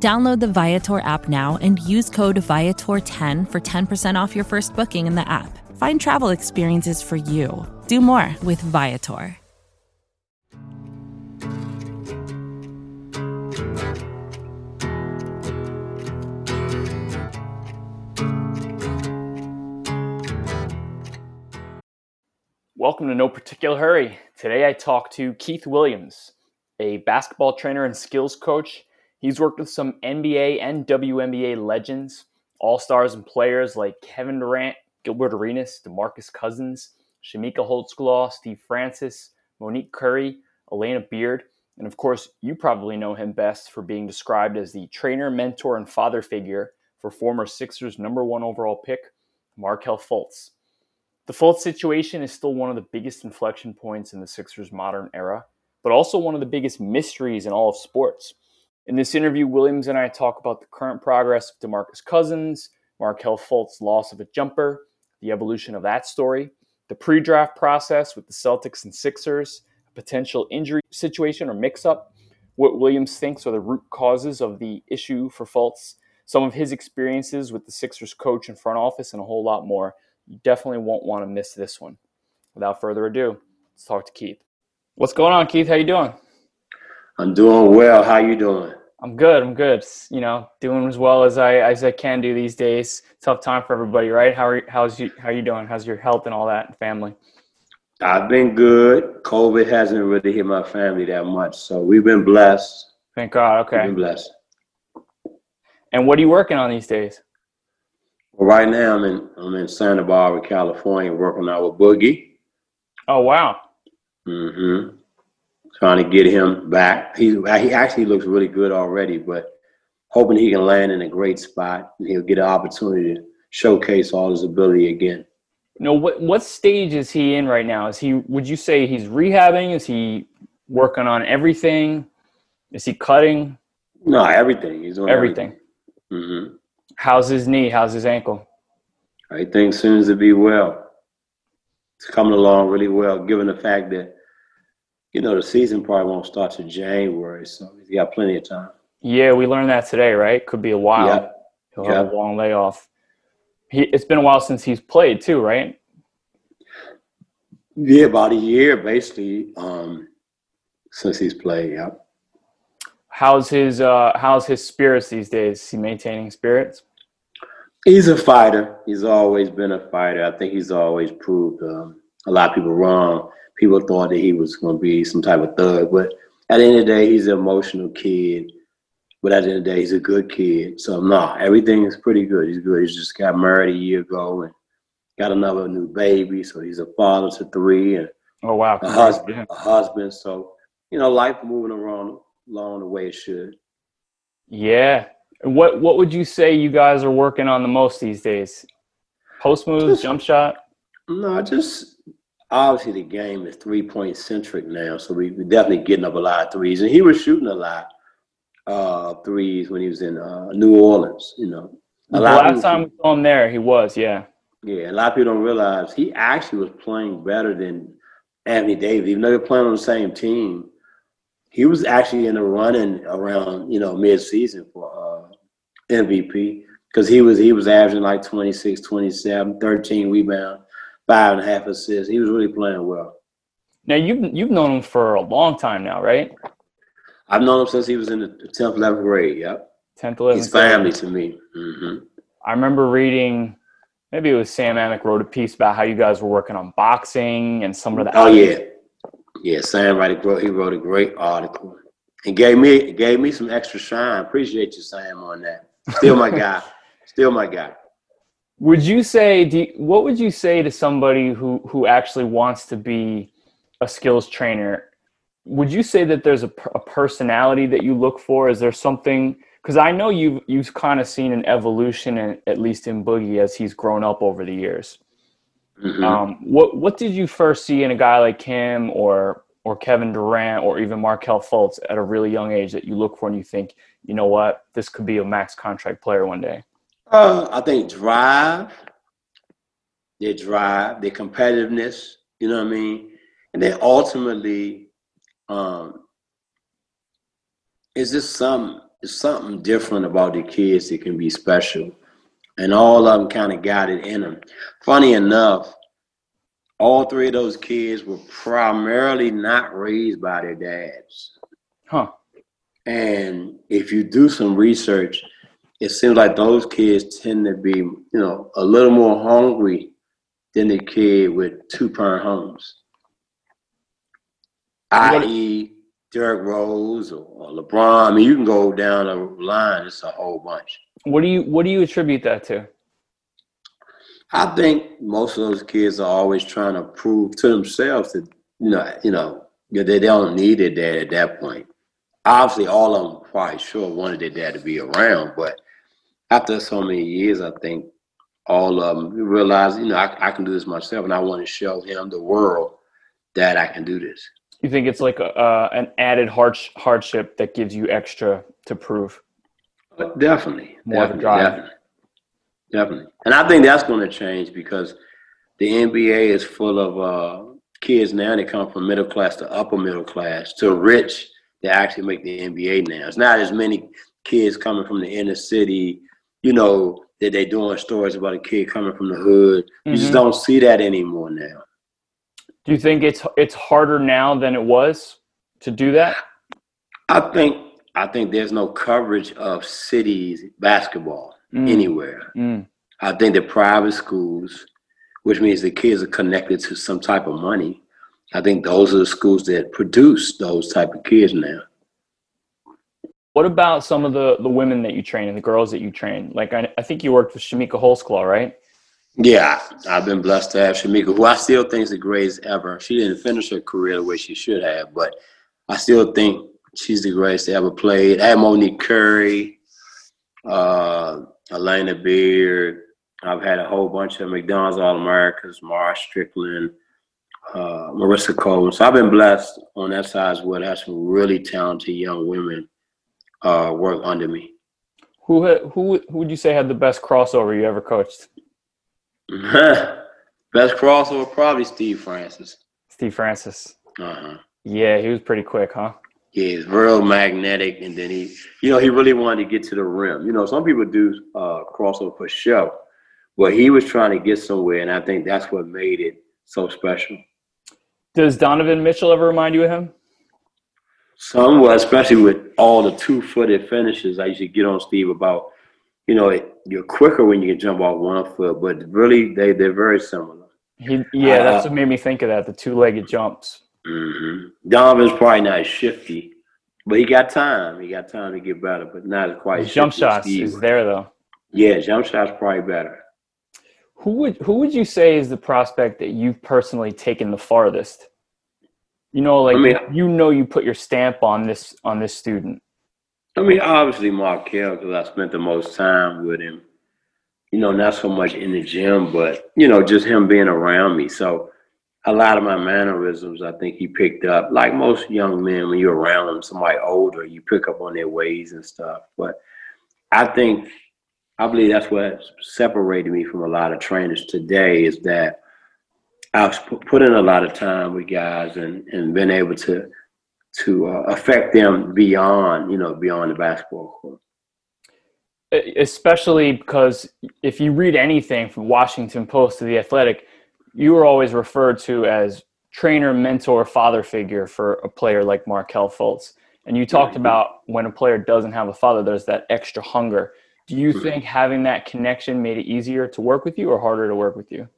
Download the Viator app now and use code Viator10 for 10% off your first booking in the app. Find travel experiences for you. Do more with Viator. Welcome to No Particular Hurry. Today I talk to Keith Williams, a basketball trainer and skills coach. He's worked with some NBA and WNBA legends, all stars and players like Kevin Durant, Gilbert Arenas, DeMarcus Cousins, Chamique Holdsclaw, Steve Francis, Monique Currie, Alana Beard, and of course, you probably know him best for being described as the trainer, mentor, and father figure for former Sixers number one overall pick, Markelle Fultz. The Fultz situation is still one of the biggest inflection points in the Sixers' modern era, but also one of the biggest mysteries in all of sports. In this interview, Williams and I talk about the current progress of DeMarcus Cousins, Markelle Fultz's loss of a jumper, the evolution of that story, the pre-draft process with the Celtics and Sixers, a potential injury situation or mix-up, what Williams thinks are the root causes of the issue for Fultz, some of his experiences with the Sixers coach and front office, and a whole lot more. You definitely won't want to miss this one. Without further ado, let's talk to Keith. What's going on, Keith? How you doing? I'm doing well. How you doing? I'm good. I'm good. You know, doing as well as I as I can do these days. Tough time for everybody, right? How are you, how's you how are you doing? How's your health and all that, family? I've been good. COVID hasn't really hit my family that much, so we've been blessed. Thank God. Okay. We've been blessed. And what are you working on these days? Well, right now I'm in I'm in Santa Barbara, California, working out with Boogie. Oh wow. Mm-hmm. Trying to get him back. He he actually looks really good already, but hoping he can land in a great spot and he'll get an opportunity to showcase all his ability again. No, what what stage is he in right now? Is he? Would you say he's rehabbing? Is he working on everything? Is he cutting? No, everything. He's doing Everything. everything. hmm How's his knee? How's his ankle? I think soon to be well. It's coming along really well, given the fact that you know the season probably won't start till January, so he's got plenty of time. Yeah, we learned that today, right? Could be a while. Yeah. He'll have a long layoff. He, it's been a while since he's played too, right? Yeah, about a year basically um, since he's played. Yeah. How's his uh, How's his spirits these days? Is he maintaining spirits? He's a fighter. He's always been a fighter. I think he's always proved um, a lot of people wrong. People thought that he was going to be some type of thug, but at the end of the day, he's an emotional kid. But at the end of the day, he's a good kid. So no, everything is pretty good. He's good. He's just got married a year ago and got another new baby. So he's a father to three and Oh wow, a husband. A husband. So you know, life moving around along the way it should. Yeah. What What would you say you guys are working on the most these days? Post moves, jump shot. No, I just obviously the game is three point centric now, so we, we're definitely getting up a lot of threes, and he was shooting a lot uh threes when he was in uh, New Orleans. You know, The a lot of last time we saw him there, he was. Yeah. yeah, a lot of people don't realize he actually was playing better than Anthony Davis, even though they're playing on the same team. He was actually in the running around you know mid season for uh, MVP because he was he was averaging like 26, 27, 13 rebounds, five and a half assists. He was really playing well. Now you've you've known him for a long time now, right? I've known him since he was in the 10th, 11th grade. Yep. Tenth, eleventh. He's family to me. hmm I remember reading, maybe it was Sam Amick wrote a piece about how you guys were working on boxing and some of the. Oh yeah, yeah. Sam wrote a great, he wrote a great article and gave me gave me some extra shine. Appreciate you, Sam, on that. Still my guy. Still my guy. Would you say? Do you- what would you say to somebody who who actually wants to be a skills trainer? Would you say that there's a, a personality that you look for? Is there something because I know you've you've kind of seen an evolution, in, at least in Boogie, as he's grown up over the years. Mm-hmm. Um, what what did you first see in a guy like him, or or Kevin Durant, or even Markelle Fultz at a really young age that you look for and you think, you know what, this could be a max contract player one day? Uh, I think drive, their drive, their competitiveness. You know what I mean, and then ultimately, um, is this some it's something different about the kids that can be special. And all of them kind of got it in them. Funny enough, all three of those kids were primarily not raised by their dads. Huh. And if you do some research, it seems like those kids tend to be, you know, a little more hungry than the kid with two parent homes. I.e., Derrick Rose or, or LeBron. I mean, you can go down the line. It's a whole bunch. What do you What do you attribute that to? I think most of those kids are always trying to prove to themselves that you know, you know, that they don't need their dad at that point. Obviously, all of them probably sure wanted their dad to be around, but after so many years, I think all of them realize, you know, I, I can do this myself, and I want to show him the world that I can do this. You think it's like a, uh, an added hard, hardship that gives you extra to prove? Definitely. More definitely, drive. Definitely. definitely. And I think that's going to change because the NBA is full of uh, kids now that come from middle class to upper middle class to rich that actually make the NBA now. It's not as many kids coming from the inner city, you know, that they're doing stories about a kid coming from the hood. You mm-hmm. just don't see that anymore now. Do you think it's it's harder now than it was to do that? I think I think there's no coverage of cities basketball mm. anywhere. Mm. I think the private schools, which means the kids are connected to some type of money. I think those are the schools that produce those type of kids now. What about some of the the women that you train and the girls that you train? Like I, I think you worked with Chamique Holdsclaw, right? Yeah, I've been blessed to have Chamique, who I still think is the greatest ever. She didn't finish her career the way she should have, but I still think she's the greatest to ever played. I had Monique Currie, uh, Alana Beard. I've had a whole bunch of McDonald's All Americans, Mara Strickland, uh, Marissa Coleman. So I've been blessed on that side as well. I have some really talented young women uh, work under me. Who had, who who would you say had the best crossover you ever coached? Best crossover probably Steve Francis. Steve Francis. Uh huh. Yeah, he was pretty quick, huh? Yeah, he's real magnetic, and then he, you know, he really wanted to get to the rim. You know, some people do uh, crossover for show, but he was trying to get somewhere, and I think that's what made it so special. Does Donovan Mitchell ever remind you of him? Somewhat, especially with all the two-footed finishes. I used to get on Steve about you know, you're quicker when you can jump off one foot, but really they they're very similar. He, yeah, that's uh, what made me think of that. The two-legged jumps. Mm-hmm. Donovan's probably not shifty, but he got time. He got time to get better, but not quite. His jump shots is there though. Yeah, jump shots probably better. Who would who would you say is the prospect that you've personally taken the farthest? You know, like I mean, you know, you put your stamp on this on this student. I mean, obviously Markelle, because I spent the most time with him. You know, not so much in the gym, but you know, just him being around me. So a lot of my mannerisms, I think he picked up. Like most young men, when you're around them, somebody older, you pick up on their ways and stuff. But I think, I believe that's what separated me from a lot of trainers today is that I've put in a lot of time with guys and and been able to to uh, affect them beyond, you know, beyond the basketball court. Especially because if you read anything from Washington Post to the Athletic, you were always referred to as trainer, mentor, father figure for a player like Markelle Fultz. And you talked mm-hmm. about when a player doesn't have a father, there's that extra hunger. Do you mm-hmm. think having that connection made it easier to work with you or harder to work with you?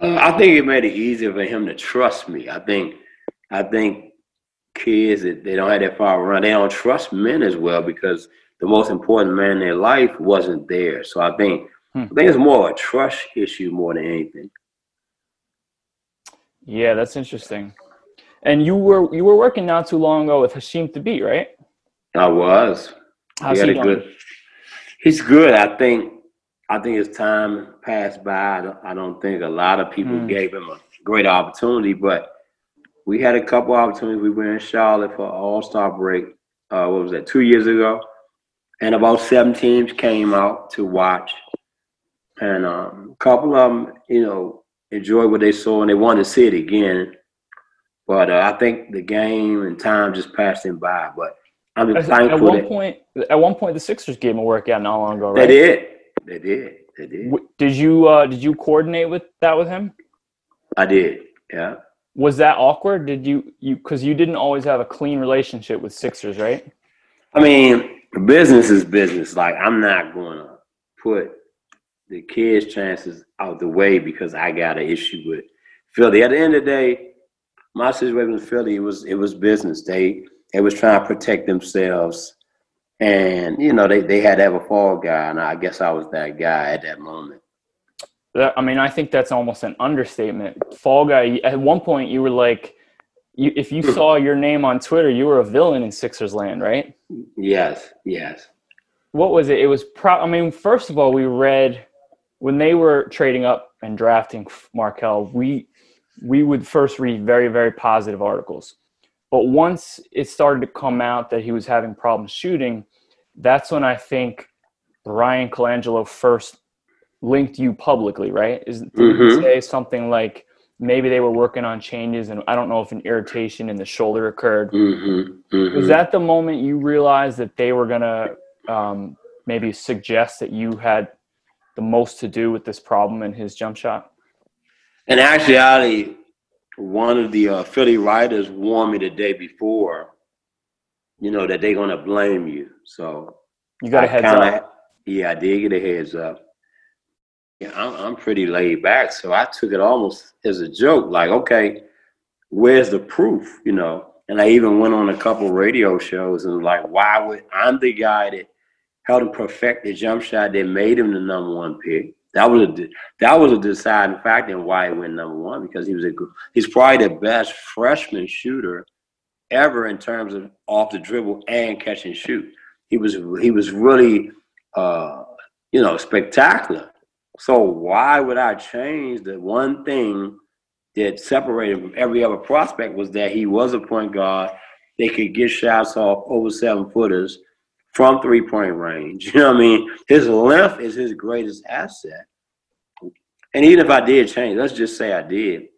Uh, I think it made it easier for him to trust me. I think I think kids that they don't have that far around, they don't trust men as well because the most important man in their life wasn't there. So I think hmm. I think it's more a trust issue more than anything. Yeah, that's interesting. And you were you were working not too long ago with Hasheem Thabeet, right? I was. How's he, he doing? Good, he's good. I think. I think as time passed by, I don't, I don't think a lot of people mm. gave him a great opportunity, but we had a couple opportunities. We were in Charlotte for All Star break. Uh, what was that? Two years ago, and about seven teams came out to watch, and um, a couple of them, you know, enjoyed what they saw and they wanted to see it again. But uh, I think the game and time just passed them by. But I'm just thankful. At one that, point, at one point, the Sixers gave him a workout not long ago, right? They did. They did. They did. Did you uh, did you coordinate with that with him? I did. Yeah. Was that awkward? Did you you because you didn't always have a clean relationship with Sixers, right? I mean, business is business. Like I'm not going to put the kids' chances out the way because I got an issue with Philly. At the end of the day, my situation with Philly it was it was business. They they was trying to protect themselves, and you know they they had to have a fall guy, and I guess I was that guy at that moment. I mean, I think that's almost an understatement. Fall guy. At one point, you were like, you, if you saw your name on Twitter, you were a villain in Sixers land, right? Yes, yes. What was it? It was pro. I mean, first of all, we read when they were trading up and drafting Markelle, we we would first read very very positive articles. But once it started to come out that he was having problems shooting, that's when I think Bryan Colangelo first linked you publicly, right? Is mm-hmm. say something like maybe they were working on changes and I don't know if an irritation in the shoulder occurred. Mm-hmm. Mm-hmm. Was that the moment you realized that they were gonna um, maybe suggest that you had the most to do with this problem in his jump shot? In actuality, one of the uh, Philly writers warned me the day before, you know, that they're gonna blame you. So you got a heads kinda, up. Yeah, I did get a heads up. Yeah, I'm, I'm pretty laid back, so I took it almost as a joke. Like, okay, where's the proof? You know. And I even went on a couple radio shows and was like, why would I'm the guy that helped him perfect the jump shot that made him the number one pick. That was a that was a deciding factor in why he went number one because he was a he's probably the best freshman shooter ever in terms of off the dribble and catch and shoot. He was he was really uh, you know spectacular. So why would I change the one thing that separated from every other prospect was that he was a point guard. They could get shots off over seven footers from three point range. You know what I mean? His length is his greatest asset. And even if I did change, let's just say I did,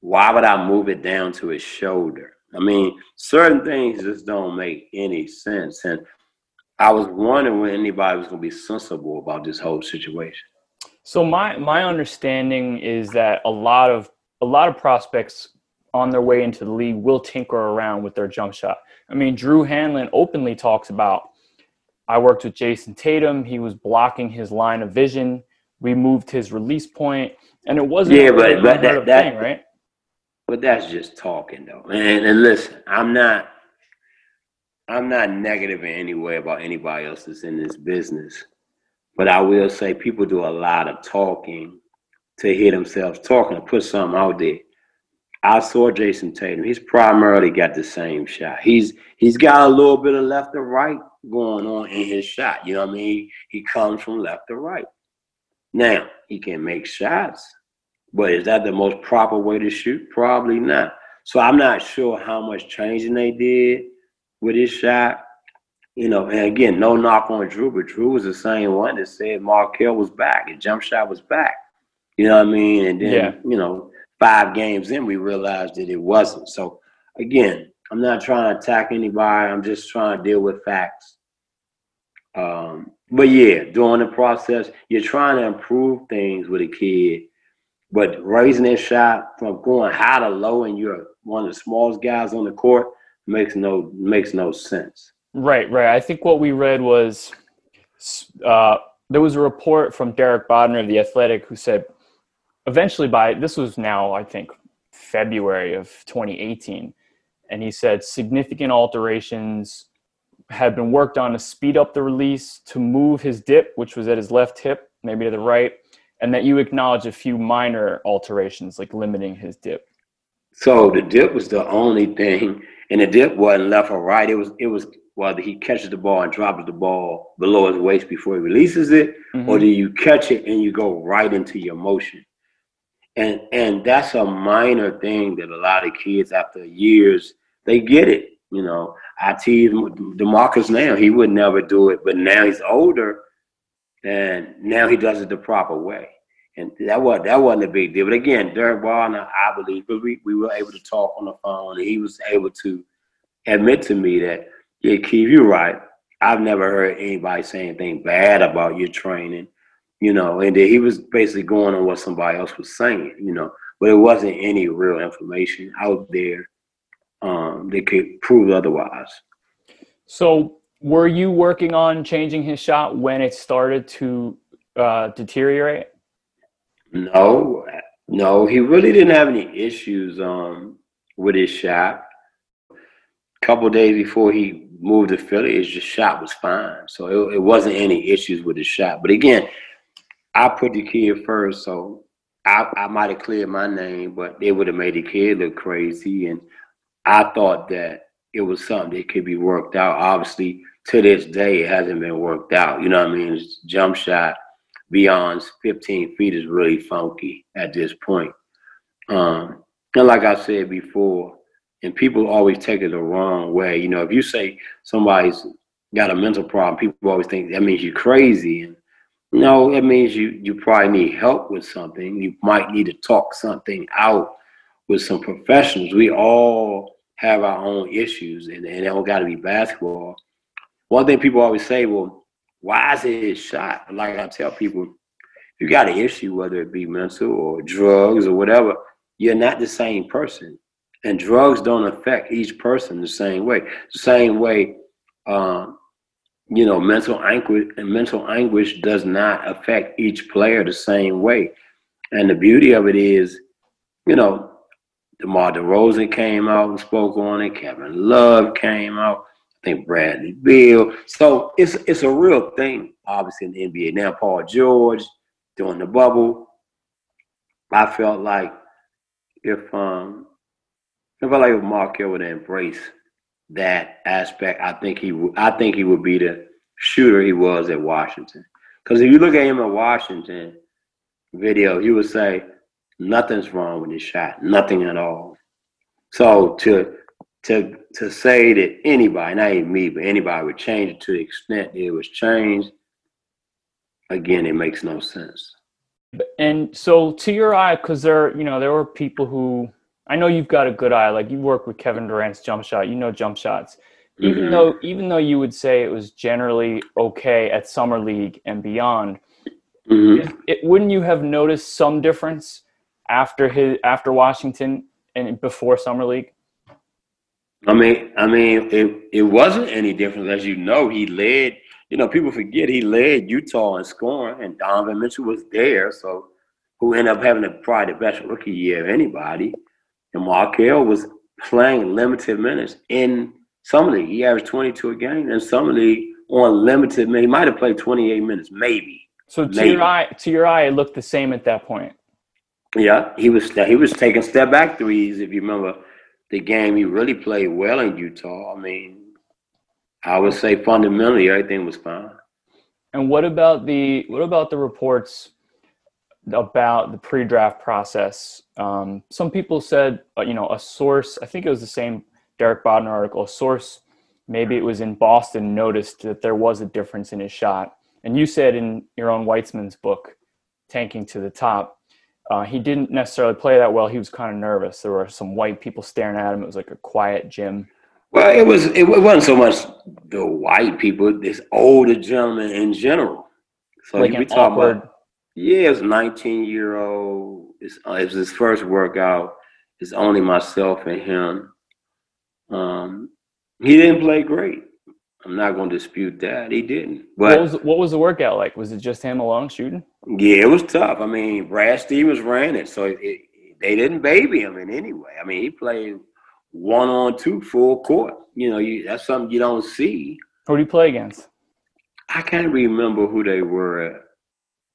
why would I move it down to his shoulder? I mean, certain things just don't make any sense. And I was wondering when anybody was going to be sensible about this whole situation. So my my understanding is that a lot of a lot of prospects on their way into the league will tinker around with their jump shot. I mean, Drew Hanlen openly talks about I worked with Jayson Tatum. He was blocking his line of vision. We moved his release point, and it wasn't yeah, but, but that, that thing, right? But that's just talking, though. And, and listen, I'm not, I'm not negative in any way about anybody else that's in this business. But I will say people do a lot of talking to hear themselves talking to put something out there. I saw Jayson Tatum. He's primarily got the same shot. He's he's got a little bit of left to right going on in his shot. You know what I mean? He, he comes from left to right. Now he can make shots, but is that the most proper way to shoot? Probably not. So I'm not sure how much changing they did with his shot. You know, and again, no knock on Drew, but Drew was the same one that said Markelle was back, his jump shot was back. You know what I mean? And then, yeah. you know, five games in, we realized that it wasn't. So again, I'm not trying to attack anybody. I'm just trying to deal with facts. Um, but yeah, during the process, you're trying to improve things with a kid, but raising that shot from going high to low, and you're one of the smallest guys on the court makes no makes no sense. Right, right. I think what we read was uh, there was a report from Derek Bodner of the Athletic who said eventually by this was now I think February of 2018, and he said significant alterations had been worked on to speed up the release, to move his dip, which was at his left hip, maybe to the right, and that you acknowledge a few minor alterations like limiting his dip. So the dip was the only thing, and the dip wasn't left or right. It was it was whether he catches the ball and drops the ball below his waist before he releases it, mm-hmm. or do you catch it and you go right into your motion? And and that's a minor thing that a lot of kids after years they get it. You know, I tease Demarcus now, he would never do it, but now he's older and now he does it the proper way. And that was that wasn't a big deal. But again, Derek Wagner, I believe, but we, we were able to talk on the phone and he was able to admit to me that, yeah, Keith, you're right. I've never heard anybody say anything bad about your training, you know, and then he was basically going on what somebody else was saying, you know, but it wasn't any real information out there um, that could prove otherwise. So, were you working on changing his shot when it started to uh, deteriorate? No, no, he really didn't have any issues um, with his shot. A couple days before he moved to Philly, his shot was fine, so it, it wasn't any issues with his shot. But again, I put the kid first, so I, I might have cleared my name, but it would have made the kid look crazy. And I thought that it was something that could be worked out. Obviously, to this day, it hasn't been worked out. You know what I mean? His jump shot beyond 15 feet is really funky at this point. Um, and like I said before, and people always take it the wrong way. You know, if you say somebody's got a mental problem, people always think that means you're crazy. And no, it means you you probably need help with something. You might need to talk something out with some professionals. We all have our own issues, and, and it don't got to be basketball. One thing people always say, well, why is it shot? Like I tell people, you got an issue, whether it be mental or drugs or whatever, you're not the same person. And drugs don't affect each person the same way. The same way, um, you know, mental anguish and mental anguish does not affect each player the same way. And the beauty of it is, you know, DeMar DeRozan came out and spoke on it. Kevin Love came out. I think Bradley Beal. So it's it's a real thing, obviously in the NBA. Now Paul George during the bubble, I felt like if um I felt like if Markelle would embrace that aspect, I think he I think he would be the shooter he was at Washington. Because if you look at him at Washington video, he would say nothing's wrong with his shot, nothing at all. So to to to say that anybody, not even me, but anybody would change it to the extent it was changed, again, it makes no sense. And so, to your eye, because there, you know, there were people who I know you've got a good eye. Like you work with Kevin Durant's jump shot, you know jump shots. Even mm-hmm. though, even though you would say it was generally okay at summer league and beyond, mm-hmm. it, it, wouldn't you have noticed some difference after his after Washington and before summer league? I mean, I mean, it it wasn't any different. As you know, he led. You know, people forget he led Utah in scoring, and Donovan Mitchell was there. So, who ended up having the, probably the best rookie year of anybody. And Markelle was playing limited minutes in summer league. He averaged 22 a game, and summer league on limited minutes. He might have played 28 minutes, maybe. So to maybe. your eye, to your eye, it looked the same at that point. Yeah, he was he was taking step back threes. If you remember the game he really played well in Utah. I mean, I would say fundamentally everything was fine. And what about the what about the reports about the pre-draft process? Um, some people said, uh, you know, a source. I think it was the same Derek Bodner article. A source, maybe it was in Boston, noticed that there was a difference in his shot. And you said in Yaron Weitzman's book, "Tanking to the Top," Uh, he didn't necessarily play that well. He was kind of nervous. There were some white people staring at him. It was like a quiet gym. Well, it was. It wasn't so much the white people. This older gentleman in general. So like we talk awkward... about. Yeah, it's 19 year old. It's, uh, it was his first workout. It's only myself and him. Um, he didn't play great. I'm not going to dispute that. He didn't. But what was, what was the workout like? Was it just him alone shooting? Yeah, it was tough. I mean, Brad Stevens ran it, so it, they didn't baby him in any way. I mean, he played one on two full court. You know, you, that's something you don't see. Who did he play against? I can't remember who they were.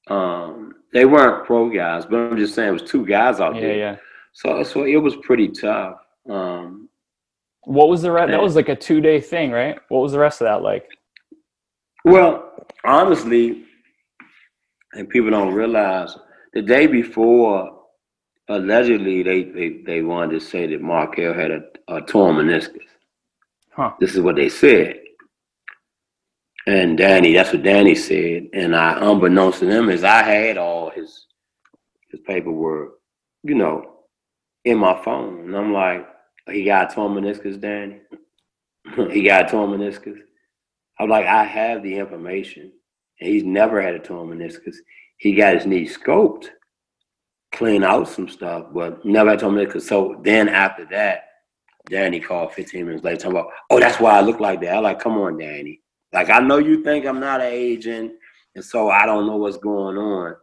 Um, they weren't pro guys, but I'm just saying it was two guys out yeah, there. Yeah, So, so it was pretty tough. Um, What was the rest? That was like a two day thing, right? What was the rest of that like? Well, honestly, and people don't realize the day before, allegedly they they, they wanted to say that Markelle had a, a torn meniscus. Huh. This is what they said. And Danny, that's what Danny said. And I, unbeknownst to them, is I had all his his paperwork, you know, in my phone. And I'm like, he got torn meniscus, Danny. he got torn meniscus. I was like, I have the information. And he's never had a torn meniscus. He got his knee scoped, clean out some stuff, but never had torn meniscus. So then after that, Danny called 15 minutes later talking about, oh, that's why I look like that. I'm like, come on, Danny. Like I know you think I'm not an agent, and so I don't know what's going on.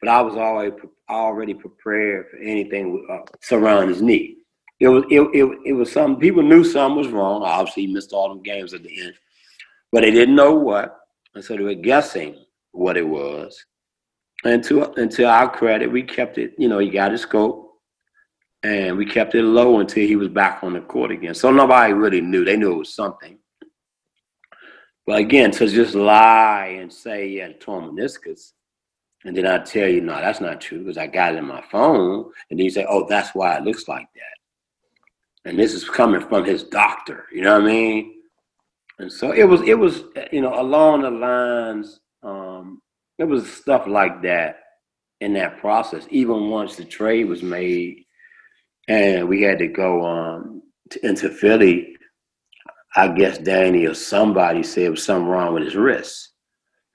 But I was already already prepared for anything uh, surrounding his knee. It was it, it, it was something people knew something was wrong. Obviously, he missed all them games at the end, but they didn't know what, and so they were guessing what it was. And to and to our credit, we kept it. You know, he got his scope, and we kept it low until he was back on the court again. So nobody really knew. They knew it was something. But again, to just lie and say a torn meniscus, and then I tell you, no, that's not true because I got it in my phone, and then you say, oh, that's why it looks like that. And this is coming from his doctor, you know what I mean? And so it was, it was, you know, along the lines, um, it was stuff like that in that process. Even once the trade was made, and we had to go um, to, into Philly I guess Danny or somebody said there was something wrong with his wrist.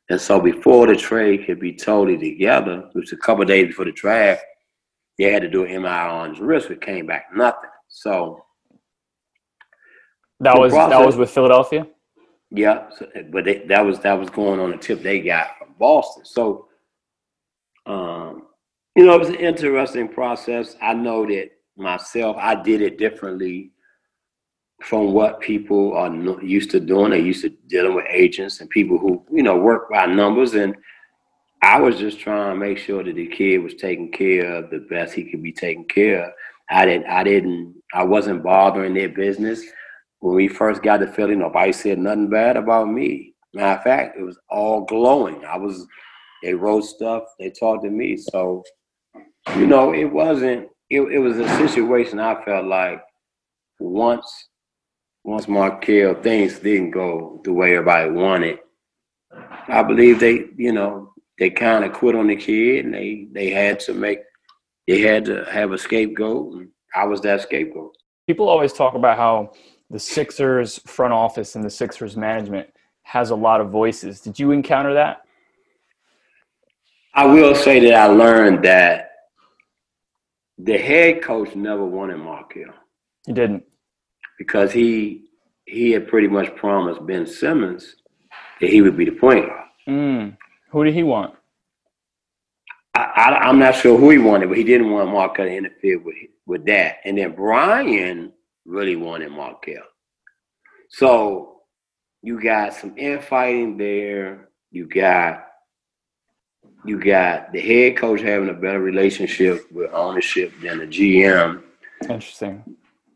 And so before the trade could be totally together, which was a couple days before the draft, they had to do an MRI on his wrist, which came back nothing. So that was process, that was with Philadelphia. Yeah, so, but they, that was that was going on the tip they got from Boston. So, um, you know, it was an interesting process. I know that myself, I did it differently from what people are used to doing. They're used to dealing with agents and people who, you know, work by numbers. And I was just trying to make sure that the kid was taken care of the best he could be taken care of. I didn't, I didn't, I wasn't bothering their business. When we first got to Philly, nobody said nothing bad about me. Matter of fact, it was all glowing. I was, they wrote stuff, they talked to me. So, you know, it wasn't, it, it was a situation I felt like once once Markelle things didn't go the way everybody wanted, I believe they, you know, they kind of quit on the kid and they they had to make they had to have a scapegoat and I was that scapegoat. People always talk about how the Sixers front office and the Sixers management has a lot of voices. Did you encounter that? I will say that I learned that the head coach never wanted Markelle. He didn't because he he had pretty much promised Ben Simmons that he would be the point guard. Mm. Who did he want? I, am not sure who he wanted, but he didn't want Markelle to interfere with with that. And then Bryan really wanted Markelle. So you got some infighting there. You got you got the head coach having a better relationship with ownership than the GM. Interesting.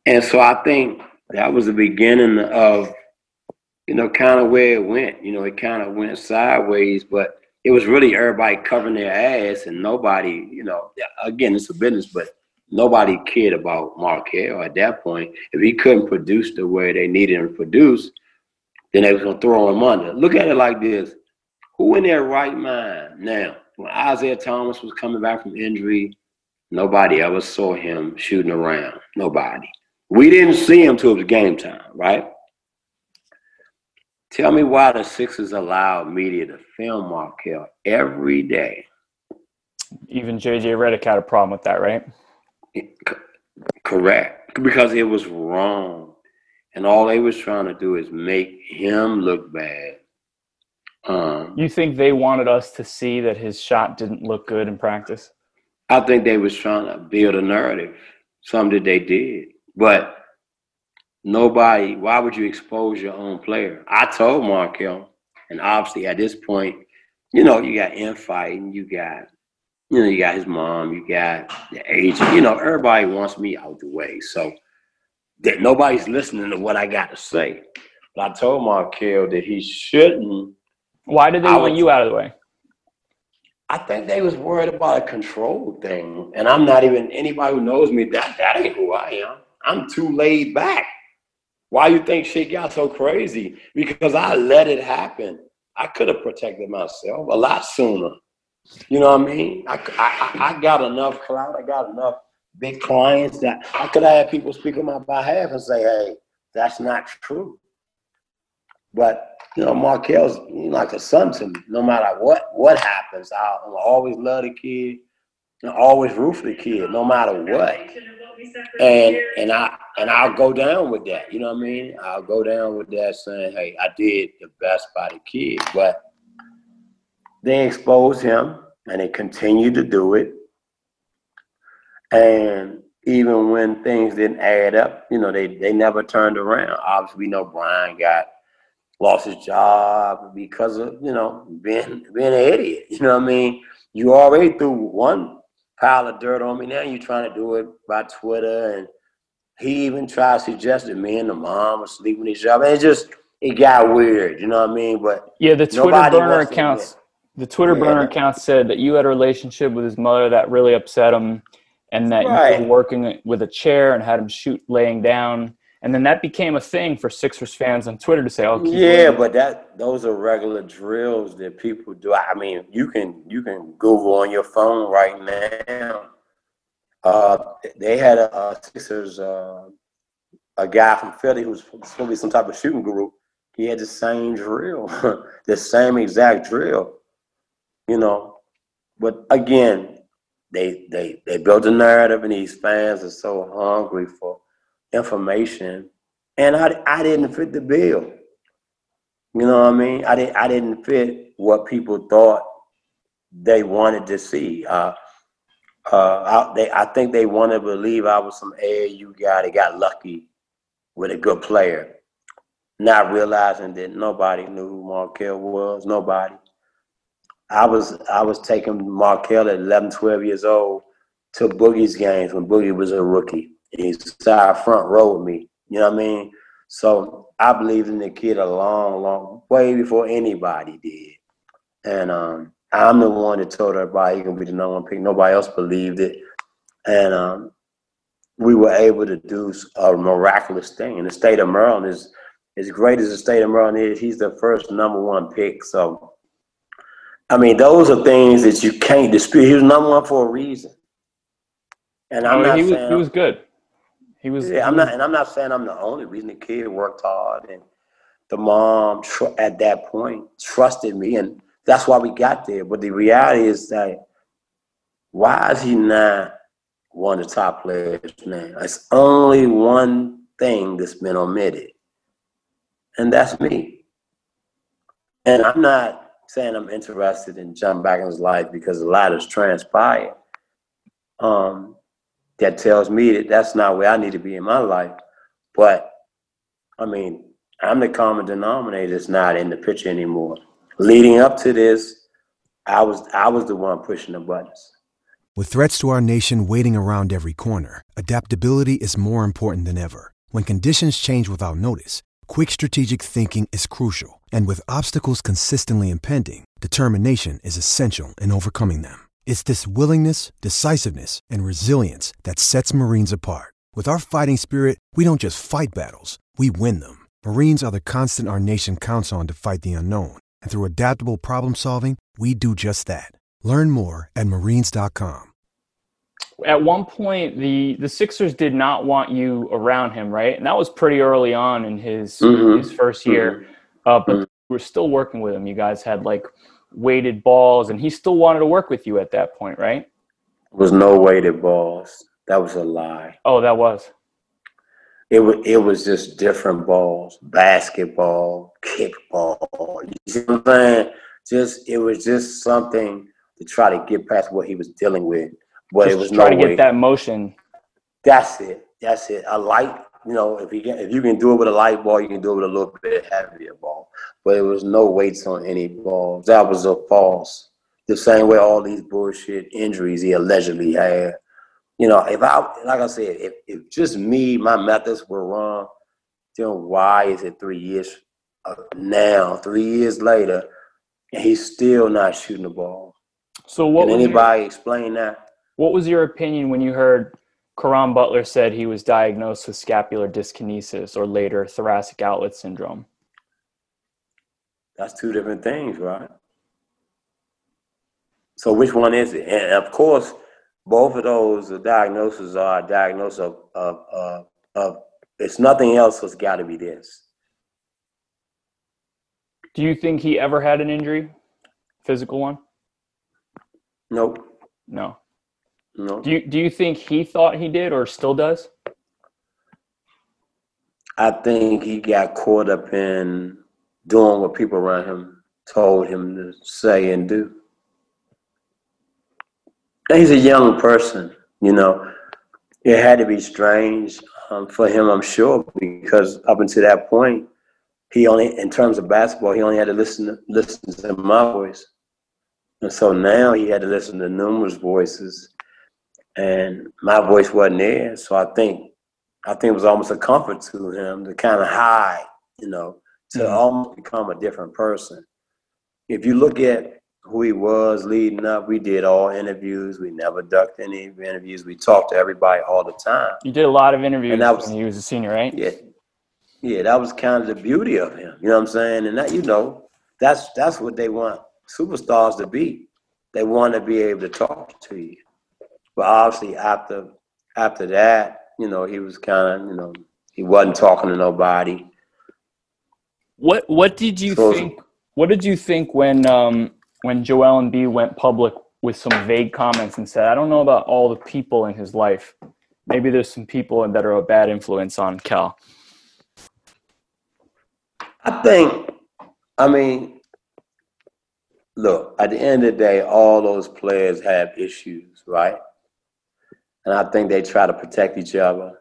And so I think that was the beginning of, you know, kind of where it went. You know, it kind of went sideways, but it was really everybody covering their ass and nobody, you know, again, it's a business, but nobody cared about Markelle at that point. If he couldn't produce the way they needed him to produce, then they was gonna throw him under. Look at it like this. Who in their right mind now, when Isaiah Thomas was coming back from injury, nobody ever saw him shooting around. Nobody. We didn't see him till it was game time, right? Tell me why the Sixers allowed media to film Markelle every day. Even JJ Redick had a problem with that, right? Correct. Because it was wrong. And all they was trying to do is make him look bad. Um, you think they wanted us to see that his shot didn't look good in practice? I think they was trying to build a narrative. something that they did. But nobody, why would you expose your own player? I told Markelle, and obviously at this point, you know, you got infighting, you got, you know, you got his mom, you got the agent, you know, everybody wants me out the way. So that nobody's listening to what I got to say. But I told Markelle that he shouldn't. Why did they want you out of the way? I think they was worried about a control thing, and I'm not even anybody who knows me. That that ain't who I am. I'm too laid back. Why you think shit got so crazy? Because I let it happen. I could have protected myself a lot sooner. You know what I mean? I, I, I got enough clout. I got enough big clients that I could have had people speak on my behalf and say, hey, that's not true. But, you know, Markelle's like a son to me. No matter what what happens, I'll, I'll always love the kid and always root for the kid, no matter what and and I and I'll go down with that. You know what I mean? I'll go down with that, saying, "Hey, I did the best by the kid." But they exposed him, and they continued to do it. And even when things didn't add up, you know, they they never turned around. Obviously, we know Bryan got lost his job because of you know being being an idiot. You know what I mean? You already threw one pile of dirt on me. Now you're trying to do it by Twitter, and he even tried to suggest that me and the mom were sleeping each other. And it just it got weird, you know what I mean? But yeah, the Twitter burner accounts. The Twitter yeah. burner account said that you had a relationship with his mother that really upset him, and that right. you were working with a chair and had him shoot laying down and then that became a thing for Sixers fans on Twitter to say, "Oh, yeah," but that those are regular drills that people do. I mean, you can you can Google on your phone right now. Uh, they had a, a Sixers uh, a guy from Philly who was supposed to be some type of shooting guru. He had the same drill, the same exact drill, you know. But again, they they they built a narrative, and these fans are so hungry for information, and I, I didn't fit the bill. You know what I mean? I didn't I didn't fit what people thought they wanted to see. Uh, uh, I, they, I think they wanted to believe I was some AAU guy that got lucky with a good player, not realizing that nobody knew who Markelle was. Nobody. I was I was taking Markelle at 11, 12 years old to Boogie's games when Boogie was a rookie. He sat front row with me. You know what I mean? So I believed in the kid a long, long way before anybody did. And um, I'm the one that told everybody he gonna be the number one pick. Nobody else believed it. And um, we were able to do a miraculous thing. And the state of Maryland is as great as the state of Maryland is, he's the first number one pick. So I mean, those are things that you can't dispute. He was number one for a reason. And I'm not he was, saying, he was good. He was. Yeah, I'm not, and I'm not saying I'm the only reason. The kid worked hard, and the mom tr- at that point trusted me, and that's why we got there. But the reality is that why is he not one of the top players now? It's only one thing that's been omitted, and that's me. And I'm not saying I'm interested in jumping back in his life because a lot has transpired. Um, that tells me that that's not where I need to be in my life. But I mean, I'm the common denominator that's not in the picture anymore. Leading up to this, I was I was the one pushing the buttons. With threats to our nation waiting around every corner, adaptability is more important than ever. When conditions change without notice, quick strategic thinking is crucial. And with obstacles consistently impending, determination is essential in overcoming them. It's this willingness, decisiveness, and resilience that sets Marines apart. With our fighting spirit, we don't just fight battles, we win them. Marines are the constant our nation counts on to fight the unknown. And through adaptable problem solving, we do just that. Learn more at marines.com. At one point, the, the Sixers did not want you around him, right? And that was pretty early on in his, mm-hmm. his first year. Mm-hmm. Uh, but mm-hmm. we're still working with him. You guys had like weighted balls, and he still wanted to work with you at that point, right? There was no weighted balls. That was a lie. Oh, that was. It was it was just different balls, basketball, kickball. You see what I'm saying? Just it was just something to try to get past what he was dealing with. But just it was try no to get that motion. That's it. That's it. A light you know, if you can, if you can do it with a light ball, you can do it with a little bit heavier ball. But there was no weights on any balls. That was a false. The same way all these bullshit injuries he allegedly had. you know, if I, like I said, if, if just me, my methods were wrong, then why is it three years now, three years later, and he's still not shooting the ball? So what? Can anybody your, explain that? What was your opinion when you heard Caron Butler said he was diagnosed with scapular dyskinesis or later thoracic outlet syndrome? That's two different things, right? So which one is it? And of course, both of those diagnoses are a diagnosis of, of, of, of it's nothing else it's got to be this. Do you think he ever had an injury, physical one? Nope. No. No. Do you do you think he thought he did or still does? I think he got caught up in doing what people around him told him to say and do. He's a young person, you know. It had to be strange um, for him, I'm sure, because up until that point, he only, in terms of basketball, he only had to listen to, listen to my voice. And so now he had to listen to numerous voices, and my voice wasn't there. So I think, I think it was almost a comfort to him to kind of hide, you know, to mm-hmm. almost become a different person. If you look at who he was leading up, we did all interviews. We never ducked any interviews. We talked to everybody all the time. You did a lot of interviews and that was, when he was a senior, right? Yeah, yeah. That was kind of the beauty of him. You know what I'm saying? And that, you know, that's that's what they want superstars to be. They want to be able to talk to you. But obviously, after after that, you know, he was kind of, you know, he wasn't talking to nobody. What What did you so, think? What did you think when um, when Joel Embiid went public with some vague comments and said, "I don't know about all the people in his life. Maybe there's some people that are a bad influence on Cal." I think. I mean, look, at the end of the day, all those players have issues, right? And I think they try to protect each other.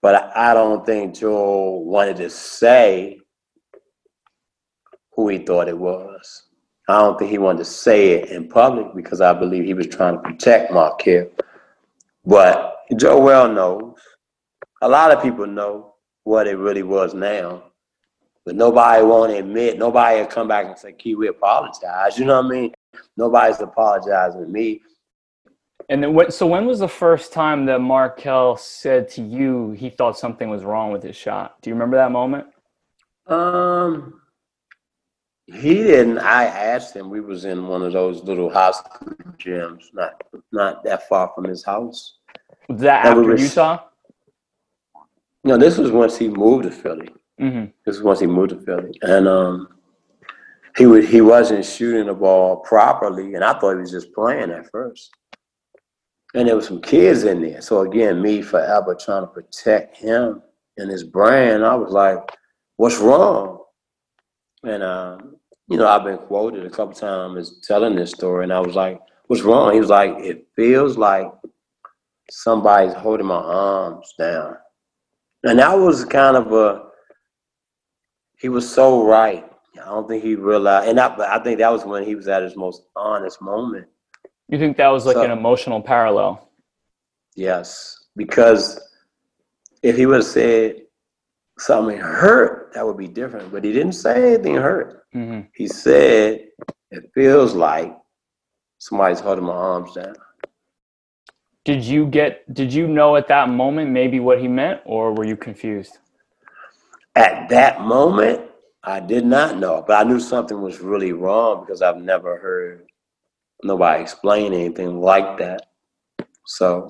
But I don't think Joel wanted to say who he thought it was. I don't think he wanted to say it in public because I believe he was trying to protect Markelle. But Joel knows. A lot of people know what it really was now. But nobody won't admit, nobody will come back and say, Key, we apologize. You know what I mean? Nobody's apologizing to me. And then what so when was the first time that Markelle said to you he thought something was wrong with his shot? Do you remember that moment? Um he didn't I asked him, we was in one of those little house gyms, not not that far from his house. Was that after was, Utah? No, this was once he moved to Philly. Mm-hmm. This was once he moved to Philly, and um, he would he wasn't shooting the ball properly, and I thought he was just playing at first. And there was some kids in there, so again, me forever trying to protect him and his brand. I was like, "What's wrong?" And um, you know, I've been quoted a couple times as telling this story, and I was like, "What's wrong?" He was like, "It feels like somebody's holding my arms down," and that was kind of a he was so right. I don't think he realized, and I, I think that was when he was at his most honest moment. You think that was like so, an emotional parallel? Yes, because if he would have said something hurt, that would be different. But he didn't say anything hurt. Mm-hmm. He said, "It feels like somebody's holding my arms down." Did you get? Did you know at that moment maybe what he meant, or were you confused? At that moment, I did not know, but I knew something was really wrong because I've never heard nobody explained anything like that. So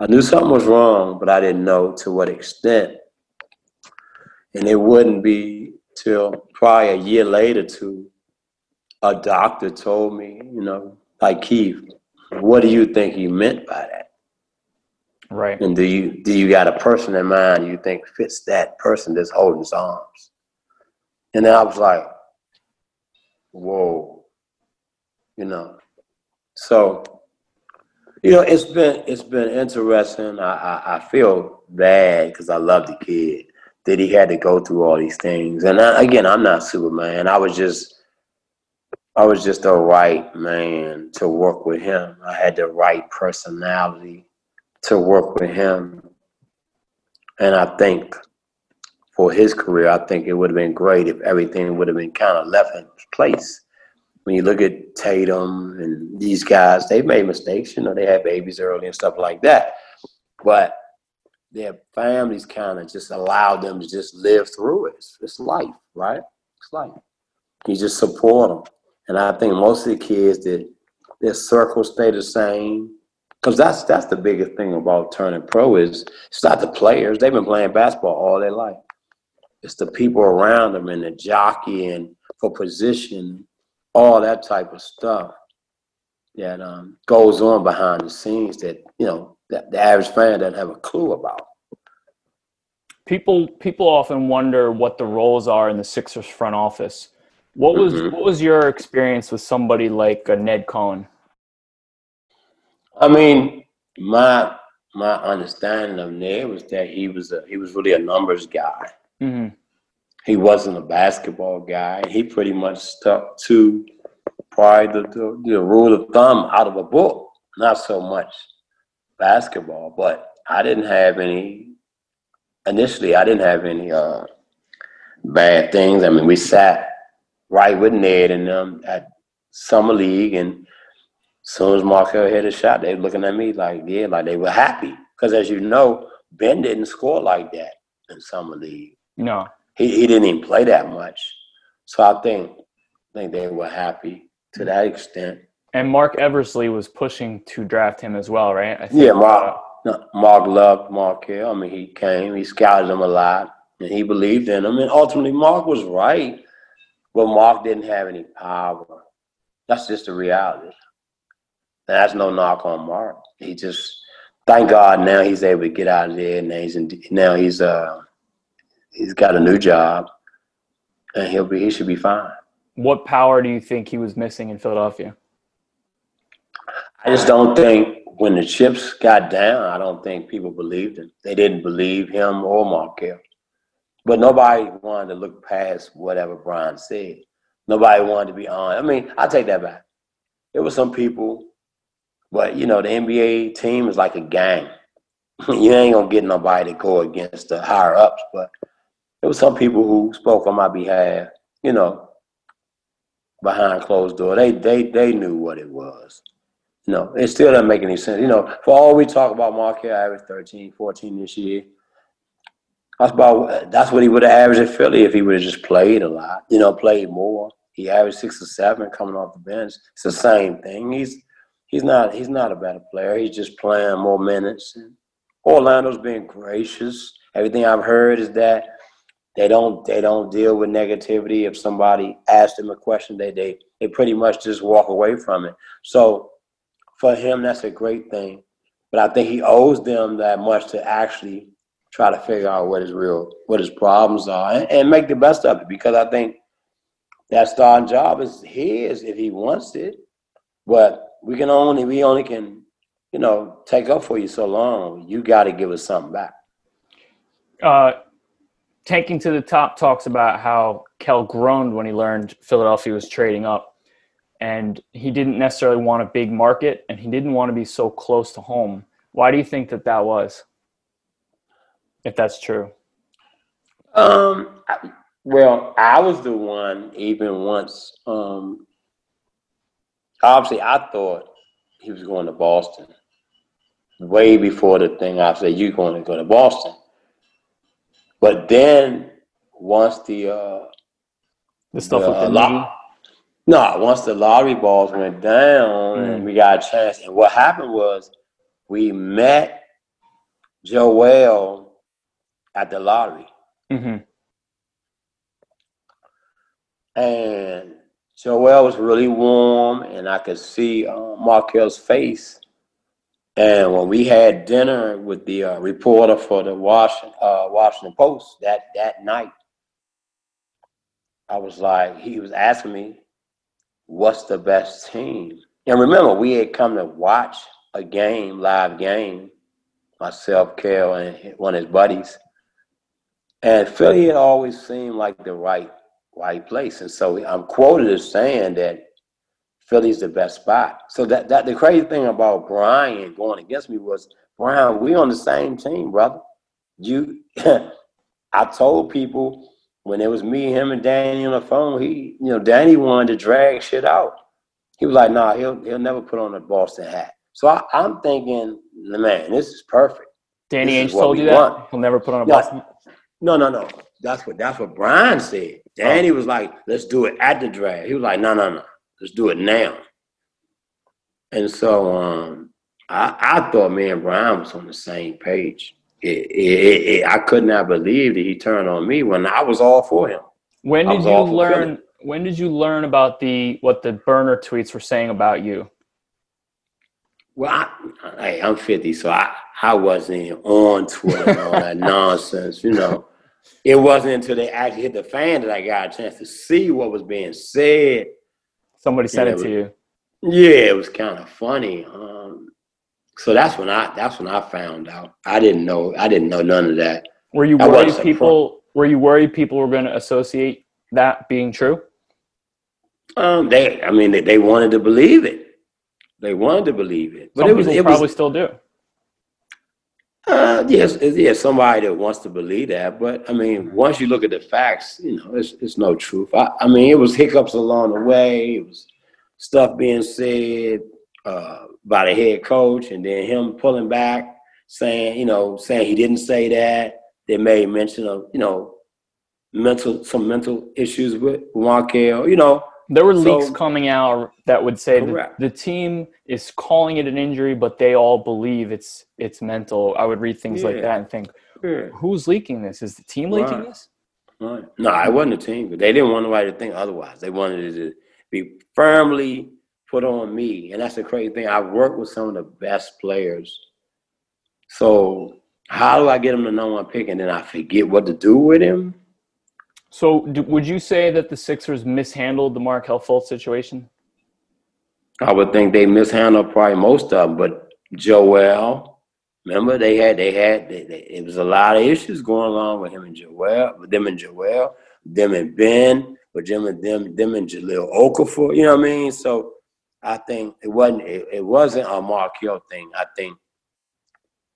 I knew something was wrong, but I didn't know to what extent. And it wouldn't be till probably a year later to a doctor told me, you know, like Keith, what do you think he meant by that? Right. And do you do you got a person in mind you think fits that person that's holding his arms? And then I was like, whoa, you know. So, you know, it's been it's been interesting. I I, I feel bad because I love the kid that he had to go through all these things. And I, again, I'm not Superman. I was just I was just the right man to work with him. I had the right personality to work with him. And I think for his career, I think it would have been great if everything would have been kind of left in place. When you look at Tatum and these guys, they've made mistakes. You know, they had babies early and stuff like that. But their families kind of just allowed them to just live through it. It's, it's life, right? It's life. You just support them. And I think most of the kids that their circles stay the same. Because that's that's the biggest thing about turning pro is it's not the players. They've been playing basketball all their life. It's the people around them and the jockeying for position, all that type of stuff that um, goes on behind the scenes that you know that the average fan doesn't have a clue about. People people often wonder what the roles are in the Sixers front office. What was mm-hmm. what was your experience with somebody like uh, Ned Cohen? I mean, my my understanding of Ned was that he was a he was really a numbers guy. Mm-hmm. He wasn't a basketball guy. He pretty much stuck to probably the, the, the rule of thumb out of a book, not so much basketball. But I didn't have any initially. I didn't have any uh, bad things. I mean, we sat right with Ned and them at summer league and as soon as Markelle hit a shot, they were looking at me like, yeah, like they were happy. Because as you know, Ben didn't score like that in summer league. No, he he didn't even play that much. So I think I think they were happy to that extent. And Marc Eversley was pushing to draft him as well, right? I think, yeah, Marc. Uh, Marc loved Markelle. I mean, he came, he scouted him a lot, and he believed in him. And ultimately, Marc was right, but Marc didn't have any power. That's just the reality. And That's no knock on Marc. He just, thank God, now he's able to get out of there. Now he's in, now he's uh he's got a new job, and he'll be he should be fine. What power do you think he was missing in Philadelphia? I just don't think when the chips got down, I don't think people believed him. They didn't believe him or Markelle. But nobody wanted to look past whatever Bryan said. Nobody wanted to be on. I mean, I take that back. There were some people but you know, the NBA team is like a gang. you ain't gonna get nobody to go against the higher ups, but there was some people who spoke on my behalf, you know, behind closed door. They they they knew what it was. You know, it still doesn't make any sense. You know, for all we talk about Markelle average 13, 14 this year, that's about that's what he would have averaged at Philly if he would have just played a lot, you know, played more. He averaged six or seven coming off the bench. It's the same thing. He's he's not he's not a better player. He's just playing more minutes. And Orlando's being gracious. Everything I've heard is that they don't they don't deal with negativity. If somebody asks them a question, they they they pretty much just walk away from it. So for him, that's a great thing. But I think he owes them that much to actually try to figure out what his real what his problems are and, and make the best of it because I think that starting job is his if he wants it. But we can only we only can you know take up for you so long. You got to give us something back. Uh, Tanking to the Top talks about how Kel groaned when he learned Philadelphia was trading up, and he didn't necessarily want a big market, and he didn't want to be so close to home. Why do you think that that was? If that's true. Um. Well, I was the one even once um, obviously I thought he was going to Boston way before the thing I said you're going to go to Boston. But then once the uh the stuff the, with the lo- no, once the lottery balls went down mm. and we got a chance, and what happened was we met Joel at the lottery. Mm-hmm. And Joel was really warm, and I could see uh, Markelle's face. And when we had dinner with the uh, reporter for the Washington, uh, Washington Post that, that night, I was like, he was asking me, what's the best team? And remember, we had come to watch a game, live game, myself, Kell, and one of his buddies. And Philly had always seemed like the right right place. And so I'm quoted as saying that Philly's the best spot. So that that the crazy thing about Bryan going against me was Bryan, we on the same team, brother. You, I told people when it was me, him, and Danny on the phone. He, you know, Danny wanted to drag shit out. He was like, "Nah, he'll he'll never put on a Boston hat." So I, am thinking, man, this is perfect. Danny Ainge told you that want. he'll never put on a no, Boston. No, no, no. That's what that's what Bryan said. Oh. Danny oh. was like, "Let's do it at the drag." He was like, "No, no, no. Let's do it now." And so um, I, I thought me and Bryan was on the same page. It, it, it, I could not believe that he turned on me when I was all for him. When did you learn? When did you learn about the what the burner tweets were saying about you? Well, I, I, am 50, so I, I wasn't on Twitter and all that nonsense, you know. It wasn't until they actually hit the fan that I got a chance to see what was being said. Somebody sent it, it to you. Yeah, it was kind of funny. Um, so that's when I that's when I found out. I didn't know I didn't know none of that. Were you worried people were you worried people were going to associate that being true? Um, they I mean they, they wanted to believe it. They wanted to believe it, but Some it was it probably was, still do. Uh, yes, yes, somebody that wants to believe that, but I mean, once you look at the facts, you know, it's it's no truth. I, I mean, it was hiccups along the way. It was stuff being said. Uh, by the head coach, and then him pulling back, saying, you know, saying he didn't say that. They made mention of, you know, mental some mental issues with Markelle, you know. There were so, leaks coming out that would say that the team is calling it an injury, but they all believe it's it's mental. I would read things yeah. like that and think, yeah. who's leaking this? Is the team leaking right. this? Right. No, I wasn't a team, but they didn't want nobody to think otherwise. They wanted it to be firmly put on me. And that's the crazy thing. I work with some of the best players. So how do I get him the number one pick and then I forget what to do with him? So do, would you say that the Sixers mishandled the Markelle Fultz situation? I would think they mishandled probably most of them, but Joel, remember they had they had they, they, it was a lot of issues going on with him and Joel, with them and Joel, them and Ben, with them and them them and Jahlil Okafor. You know what I mean? So I think it wasn't it, it wasn't a Markel thing. I think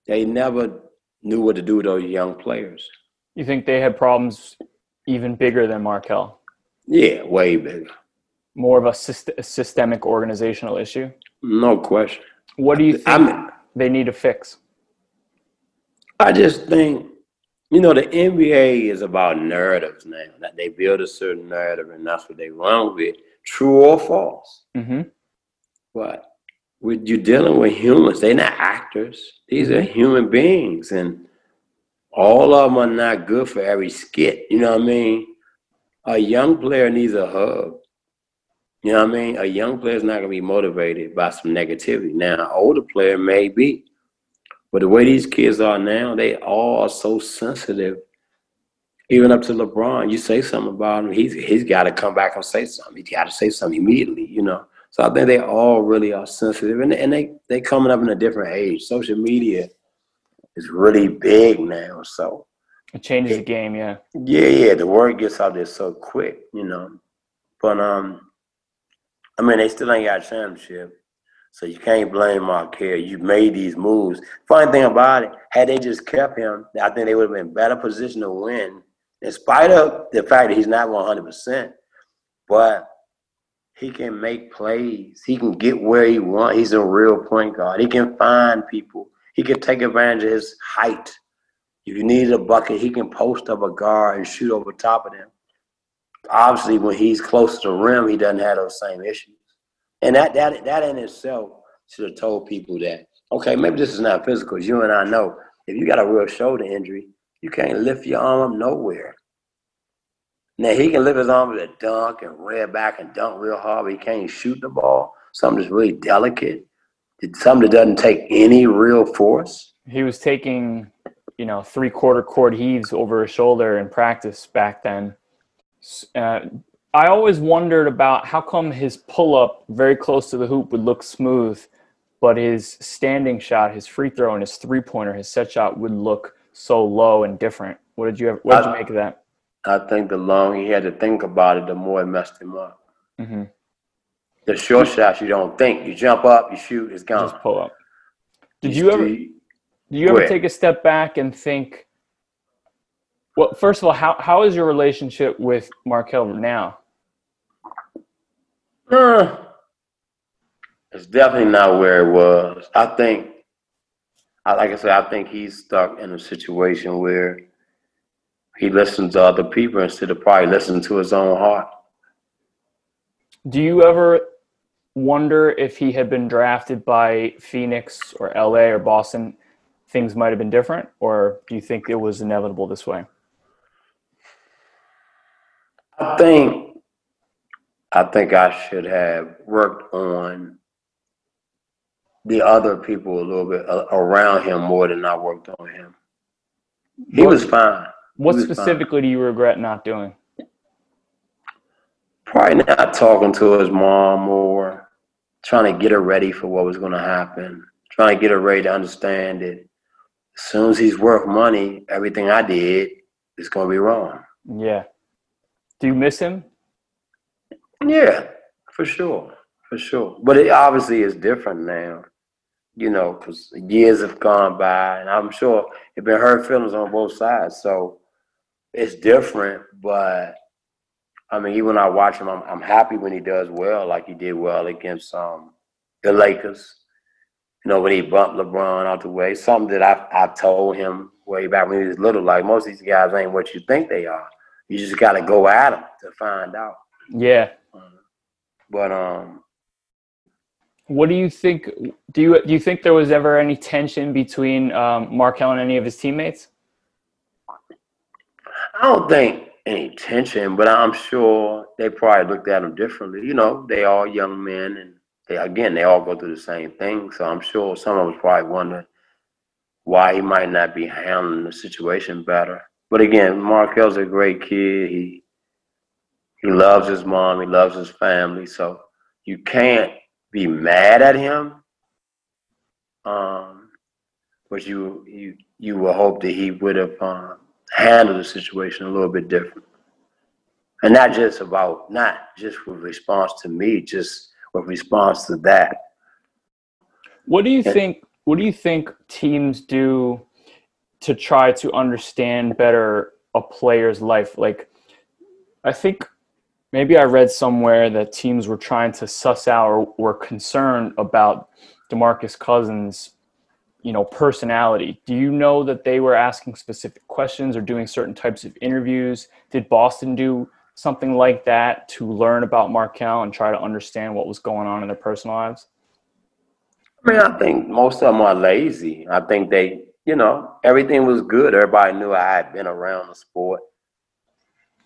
they never knew what to do with those young players. You think they had problems even bigger than Markelle? Yeah, way bigger. More of a, syst- a systemic organizational issue? No question. What do you think I mean, they need to fix? I just think, you know, the NBA is about narratives now. That they build a certain narrative and that's what they run with, true or false. Mm-hmm. But with you're dealing with humans, they're not actors. These are human beings, and all of them are not good for every skit. You know what I mean? A young player needs a hug. You know what I mean? A young player is not going to be motivated by some negativity. Now, an older player may be, but the way these kids are now, they all are so sensitive. Even up to LeBron, you say something about him, he's he's got to come back and say something. He's got to say something immediately. You know. So I think they all really are sensitive, and and they they coming up in a different age. Social media is really big now, so it changes it, the game. Yeah. Yeah, yeah. The word gets out there so quick, you know. But um, I mean, they still ain't got a championship. So you can't blame Markelle. You made these moves. Funny thing about it, had they just kept him, I think they would have been better position to win, in spite of the fact that he's not 100%. But he can make plays. He can get where he wants. He's a real point guard. He can find people. He can take advantage of his height. If you need a bucket, he can post up a guard and shoot over top of them. Obviously, when he's close to the rim, he doesn't have those same issues. And that that that in itself should have told people that, okay, maybe this is not physical. You and I know if you got a real shoulder injury, you can't lift your arm up nowhere. Now he can lift his arm a dunk and rear back and dunk real hard, but he can't shoot the ball. Something that's really delicate. Something that doesn't take any real force. He was taking, you know, three quarter court heaves over his shoulder in practice back then. Uh, I always wondered about how come his pull up very close to the hoop would look smooth, but his standing shot, his free throw, and his three pointer, his set shot would look so low and different. What did you ever, what did you make of that? I think the longer he had to think about it, the more it messed him up. Mm-hmm. The short shots you don't think. You jump up, you shoot, it's gone. Just pull up. Did you ever? Do you ever take a step back and think? Well, first of all, how how is your relationship with Mark Markelle now? Uh, it's definitely not where it was. I think, like I said, I think he's stuck in a situation where he listens to other people instead of probably listening to his own heart. Do you ever wonder if he had been drafted by Phoenix or LA or Boston, things might have been different? Or do you think it was inevitable this way? I think I think I should have worked on the other people a little bit uh, around him more than I worked on him. He what, was fine. What was specifically fine. do you regret not doing? Probably not talking to his mom more, trying to get her ready for what was going to happen, trying to get her ready to understand it. As soon as he's worth money, everything I did is going to be wrong. Yeah. Do you miss him? Yeah, for sure, for sure. But it obviously is different now, you know, because years have gone by, and I'm sure it been hurt feelings on both sides. So it's different, but I mean, even when I watch him, I'm, I'm happy when he does well, like he did well against um, the Lakers. You know, when he bumped LeBron out the way, something that I I told him way back when he was little. Like most of these guys ain't what you think they are. You just got to go at them to find out. Yeah. But um, what do you think? Do you do you think there was ever any tension between um, and any of his teammates? I don't think any tension, but I'm sure they probably looked at him differently. You know, they all young men, and they again they all go through the same thing. So I'm sure some of them probably wondering why he might not be handling the situation better. But again, Markelle's a great kid. He he loves his mom. He loves his family. So you can't be mad at him. Um, but you you you will hope that he would have um, handled the situation a little bit different, and not just about not just with response to me, just with response to that. What do you and, think? What do you think teams do to try to understand better a player's life? Like, I think maybe I read somewhere that teams were trying to suss out or were concerned about DeMarcus Cousins, you know, personality. Do you know that they were asking specific questions or doing certain types of interviews? Did Boston do something like that to learn about Markelle and try to understand what was going on in their personal lives? I mean, I think most of them are lazy. I think they, you know, everything was good. Everybody knew I had been around the sport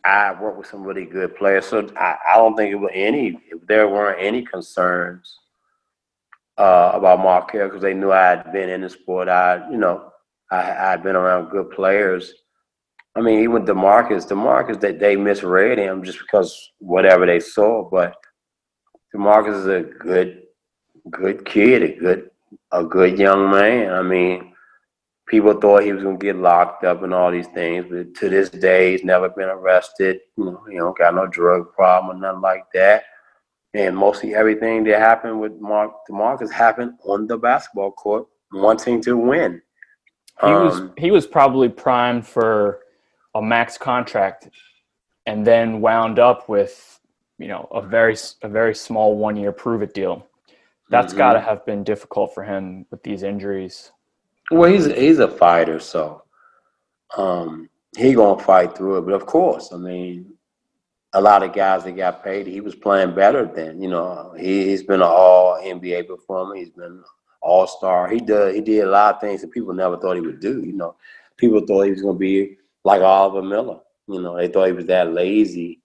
I worked with some really good players, so I, I don't think it was any. There weren't any concerns uh, about Markelle because they knew I had been in the sport. I, you know, I had been around good players. I mean, even Demarcus, Demarcus, they they misread him just because whatever they saw. But Demarcus is a good, good kid, a good, a good young man. I mean, people thought he was gonna get locked up and all these things, but to this day he's never been arrested. You know, he don't got no drug problem or nothing like that. And mostly everything that happened with Mark DeMarcus happened on the basketball court, wanting to win. He um, was he was probably primed for a max contract, and then wound up with you know a very a very small one year prove it deal. That's mm-hmm. got to have been difficult for him with these injuries. Well, he's he's a fighter, so um, he gonna fight through it. But of course, I mean, a lot of guys that got paid, he was playing better than you know. He he's been an All NBA performer. He's been All Star. He did he did a lot of things that people never thought he would do. You know, people thought he was gonna be like Oliver Miller. You know, they thought he was that lazy.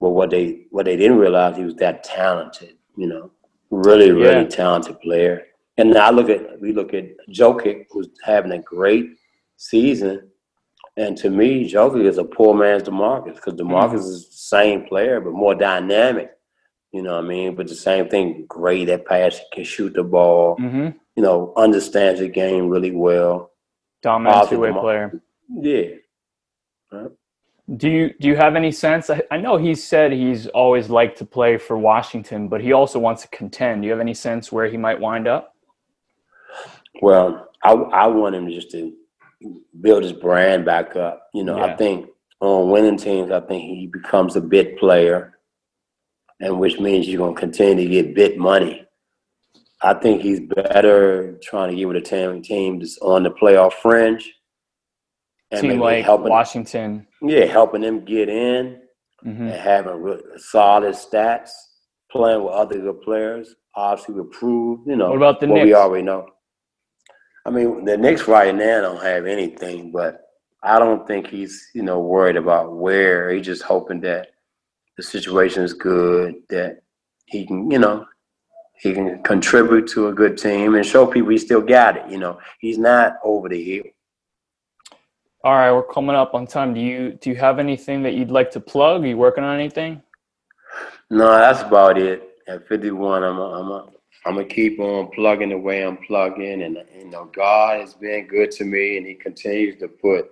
But what they what they didn't realize he was that talented. You know, really really yeah. talented player. And I look at we look at Jokic, who's having a great season. And to me, Jokic is a poor man's DeMarcus because DeMarcus mm-hmm. is the same player but more dynamic. You know what I mean? But the same thing, great at passing, can shoot the ball. Mm-hmm. You know, understands the game really well. Dominant two way player. Yeah. Right. Do you do you have any sense? I, I know he said he's always liked to play for Washington, but he also wants to contend. Do you have any sense where he might wind up? Well, I I want him just to build his brand back up. You know, Yeah. I think on winning teams, I think he becomes a bit player, and which means you're gonna continue to get bit money. I think he's better trying to get with a team team that's on the playoff fringe. And Team like helping, Washington. yeah, helping them get in hmm and having solid stats, playing with other good players. Obviously, we proved, you know, What about the what we already know. I mean, the Knicks right now don't have anything, but I don't think he's, you know, worried about where. He's just hoping that the situation is good, that he can, you know, he can contribute to a good team and show people he still got it. You know, he's not over the hill. All right, we're coming up on time. Do you do you have anything that you'd like to plug? Are you working on anything? No, that's about it. At 51, I'm a, I'm a, I'm gonna keep on plugging the way I'm plugging, and you know, God has been good to me, and He continues to put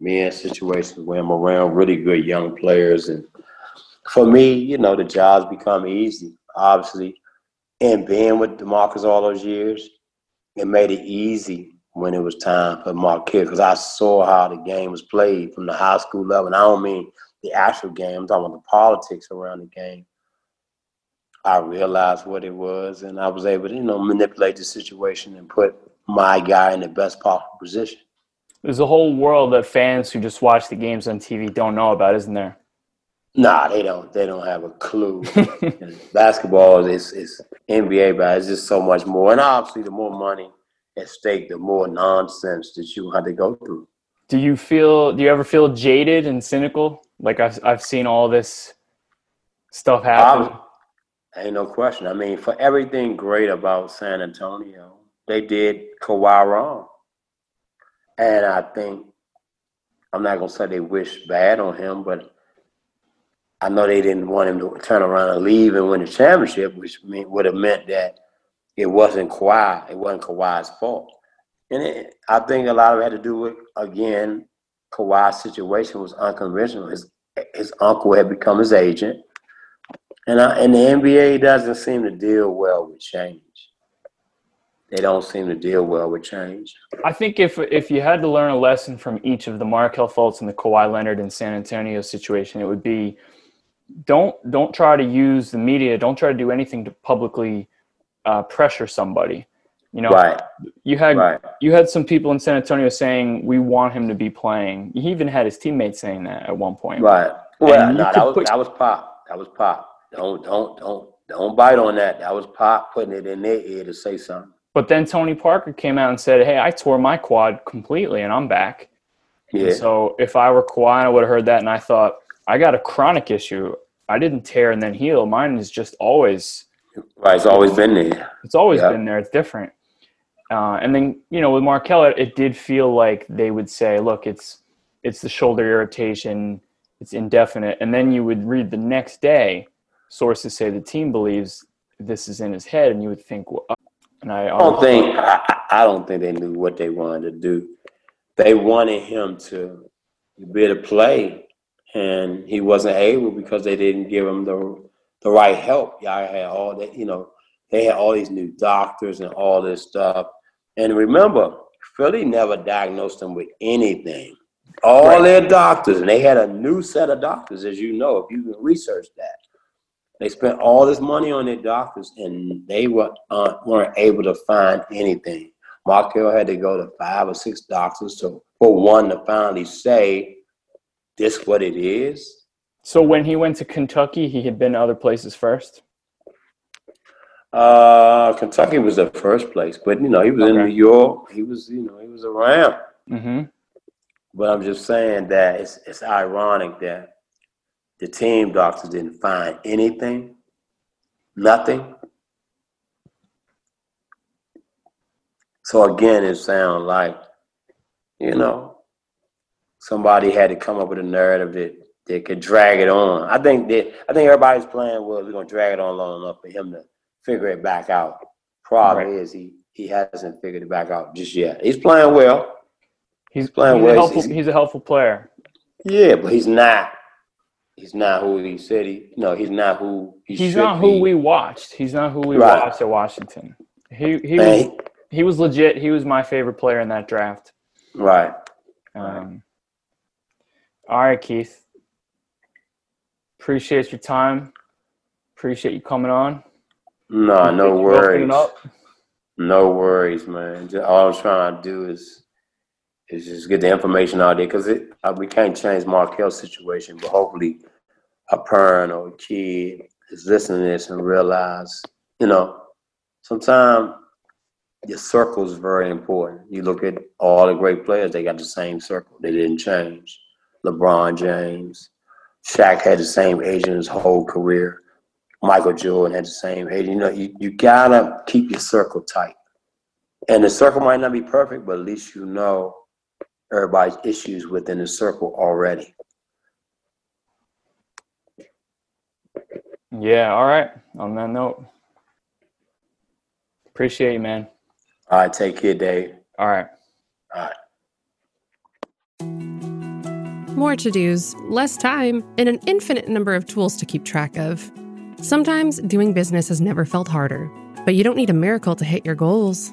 me in situations where I'm around really good young players, and for me, you know, the jobs become easy. Obviously, and being with Demarcus all those years, it made it easy when it was time for Markelle because I saw how the game was played from the high school level, and I don't mean the actual game. I'm talking about the politics around the game. I realized what it was, and I was able to, you know, manipulate the situation and put my guy in the best possible position. There's a whole world that fans who just watch the games on TV don't know about, isn't there? Nah, they don't. They don't have a clue. Basketball is is NBA, but it's just so much more. And obviously, the more money at stake, the more nonsense that you have to go through. Do you feel? Do you ever feel jaded and cynical? Like I've I've seen all this stuff happen. Obvi- Ain't no question. I mean, for everything great about San Antonio, they did Kawhi wrong. And I think, I'm not going to say they wish bad on him, but I know they didn't want him to turn around and leave and win the championship, which would have meant that it wasn't Kawhi. It wasn't Kawhi's fault. And it, I think a lot of it had to do with, again, Kawhi's situation was unconventional. His, his uncle had become his agent. And, I, and the NBA doesn't seem to deal well with change. They don't seem to deal well with change. I think if if you had to learn a lesson from each of the Markelle Fultz and the Kawhi Leonard and San Antonio situation, it would be don't don't try to use the media. Don't try to do anything to publicly uh, pressure somebody. You know, Right, you had right. you had some people in San Antonio saying we want him to be playing. He even had his teammates saying that at one point. Right. Well, no, that was put- that was pop. That was pop. Don't don't don't don't bite on that. That was pop putting it in their ear to say something. But then Tony Parker came out and said, "Hey, I tore my quad completely, and I'm back." And Yeah. So if I were Kawhi, I would have heard that, and I thought, I got a chronic issue. I didn't tear and then heal. Mine is just always. Right. It's always been there. It's always Yeah. been there. It's different. Uh, and then you know with Markelle, it, it did feel like they would say, "Look, it's it's the shoulder irritation. It's indefinite." And then you would read the next day, sources say the team believes this is in his head, and you would think, well, uh, and I, I don't think I, I don't think they knew what they wanted to do. They wanted him to be able to play, and he wasn't able because they didn't give him the the right help. Y'all had all that, you know, they had all these new doctors and all this stuff. And remember, Philly never diagnosed him with anything. All Right. their doctors, and they had a new set of doctors, as you know, if you can research that. They spent all this money on their doctors, and they were, uh, weren't able to find anything. Markelle had to go to five or six doctors to, for one to finally say, this what it is. So when he went to Kentucky, he had been to other places first. Uh, Kentucky was the first place, but you know he was in New York. He was, you know, he was around. Mm-hmm. But I'm just saying that it's it's ironic that the team doctors didn't find anything, nothing. So again, it sounds like, you know, somebody had to come up with a narrative that that could drag it on. I think that I think everybody's plan was we're gonna drag it on long enough for him to figure it back out. Problem Right. is he he hasn't figured it back out just yet. He's playing well. He's, playing he's, a well. helpful, He's- he's a helpful player. Yeah, but he's not. He's not who he said he. No, he's not who he He's not who be. we watched. He's not who we Right. watched at Washington. He he Man, was he was legit. He was my favorite player in that draft. right. Um, all right, Keith. Appreciate your time. Appreciate you coming on. No, no worries. No worries, man. All I'm trying to do is is just get the information out there because it uh, we can't change Markelle's situation, but hopefully a parent or a kid is listening to this and realize, you know, sometimes your circle is very important. You look at all the great players; they got the same circle. They didn't change. LeBron James, Shaq had the same agent his whole career. Michael Jordan had the same agent. You know, you, you gotta keep your circle tight. And the circle might not be perfect, but at least you know everybody's issues within the circle already. Yeah. All right. On that note, appreciate you, man. All right, take care, Dave. All right. All right. More to dos, less time, and an infinite number of tools to keep track of. Sometimes doing business has never felt harder, but you don't need a miracle to hit your goals.